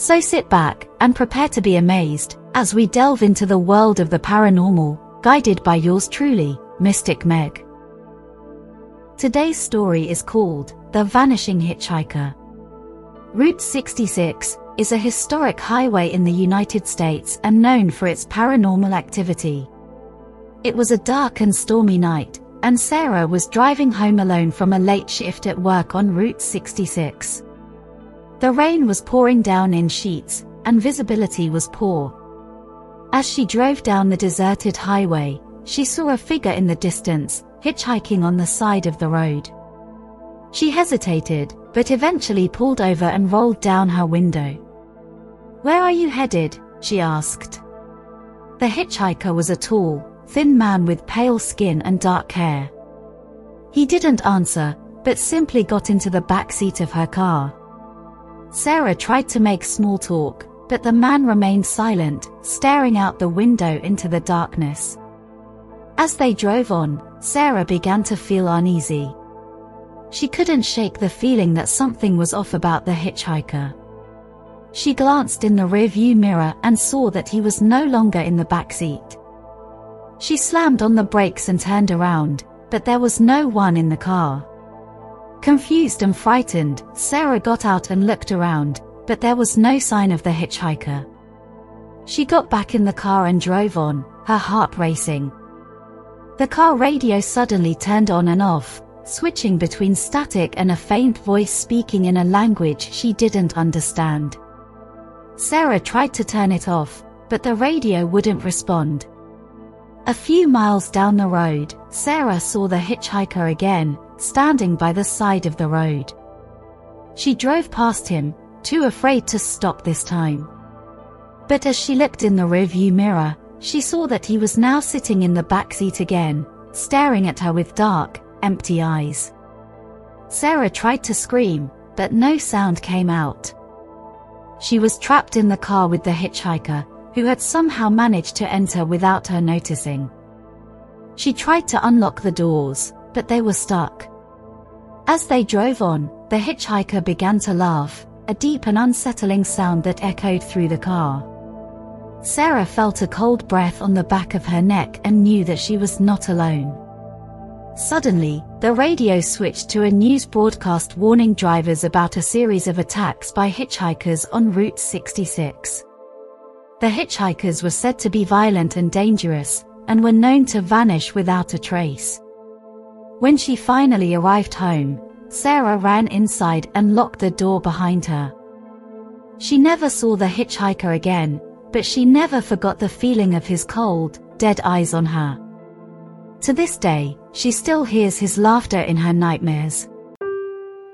So sit back and prepare to be amazed as we delve into the world of the paranormal, guided by yours truly, Mystic Meg. Today's story is called The Vanishing Hitchhiker. Route 66 is a historic highway in the United States and known for its paranormal activity. It was a dark and stormy night, and Sarah was driving home alone from a late shift at work on Route 66. The rain was pouring down in sheets, and visibility was poor. As she drove down the deserted highway, she saw a figure in the distance, hitchhiking on the side of the road. She hesitated, but eventually pulled over and rolled down her window. Where are you headed? she asked. The hitchhiker was a tall, thin man with pale skin and dark hair. He didn't answer, but simply got into the back seat of her car. Sarah tried to make small talk, but the man remained silent, staring out the window into the darkness. As they drove on, Sarah began to feel uneasy. She couldn't shake the feeling that something was off about the hitchhiker. She glanced in the rearview mirror and saw that he was no longer in the back seat. She slammed on the brakes and turned around, but there was no one in the car. Confused and frightened, Sarah got out and looked around, but there was no sign of the hitchhiker. She got back in the car and drove on, her heart racing. The car radio suddenly turned on and off, switching between static and a faint voice speaking in a language she didn't understand. Sarah tried to turn it off, but the radio wouldn't respond. A few miles down the road, Sarah saw the hitchhiker again, standing by the side of the road. She drove past him, too afraid to stop this time. But as she looked in the rearview mirror, she saw that he was now sitting in the back seat again, staring at her with dark, empty eyes. Sarah tried to scream, but no sound came out. She was trapped in the car with the hitchhiker, who had somehow managed to enter without her noticing. She tried to unlock the doors, but they were stuck. As they drove on, the hitchhiker began to laugh, a deep and unsettling sound that echoed through the car. Sarah felt a cold breath on the back of her neck and knew that she was not alone. Suddenly, the radio switched to a news broadcast warning drivers about a series of attacks by hitchhikers on Route 66. The hitchhikers were said to be violent and dangerous, and were known to vanish without a trace. When she finally arrived home, Sarah ran inside and locked the door behind her. She never saw the hitchhiker again, but she never forgot the feeling of his cold, dead eyes on her. To this day, she still hears his laughter in her nightmares.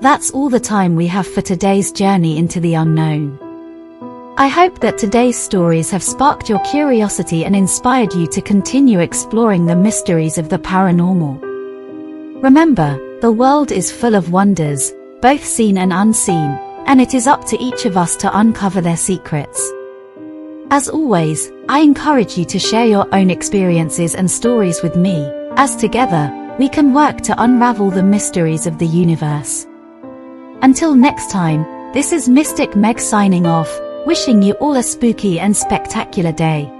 That's all the time we have for today's journey into the unknown. I hope that today's stories have sparked your curiosity and inspired you to continue exploring the mysteries of the paranormal. Remember, the world is full of wonders, both seen and unseen, and it is up to each of us to uncover their secrets. As always, I encourage you to share your own experiences and stories with me, as together, we can work to unravel the mysteries of the universe. Until next time, this is Mystic Meg signing off, wishing you all a spooky and spectacular day.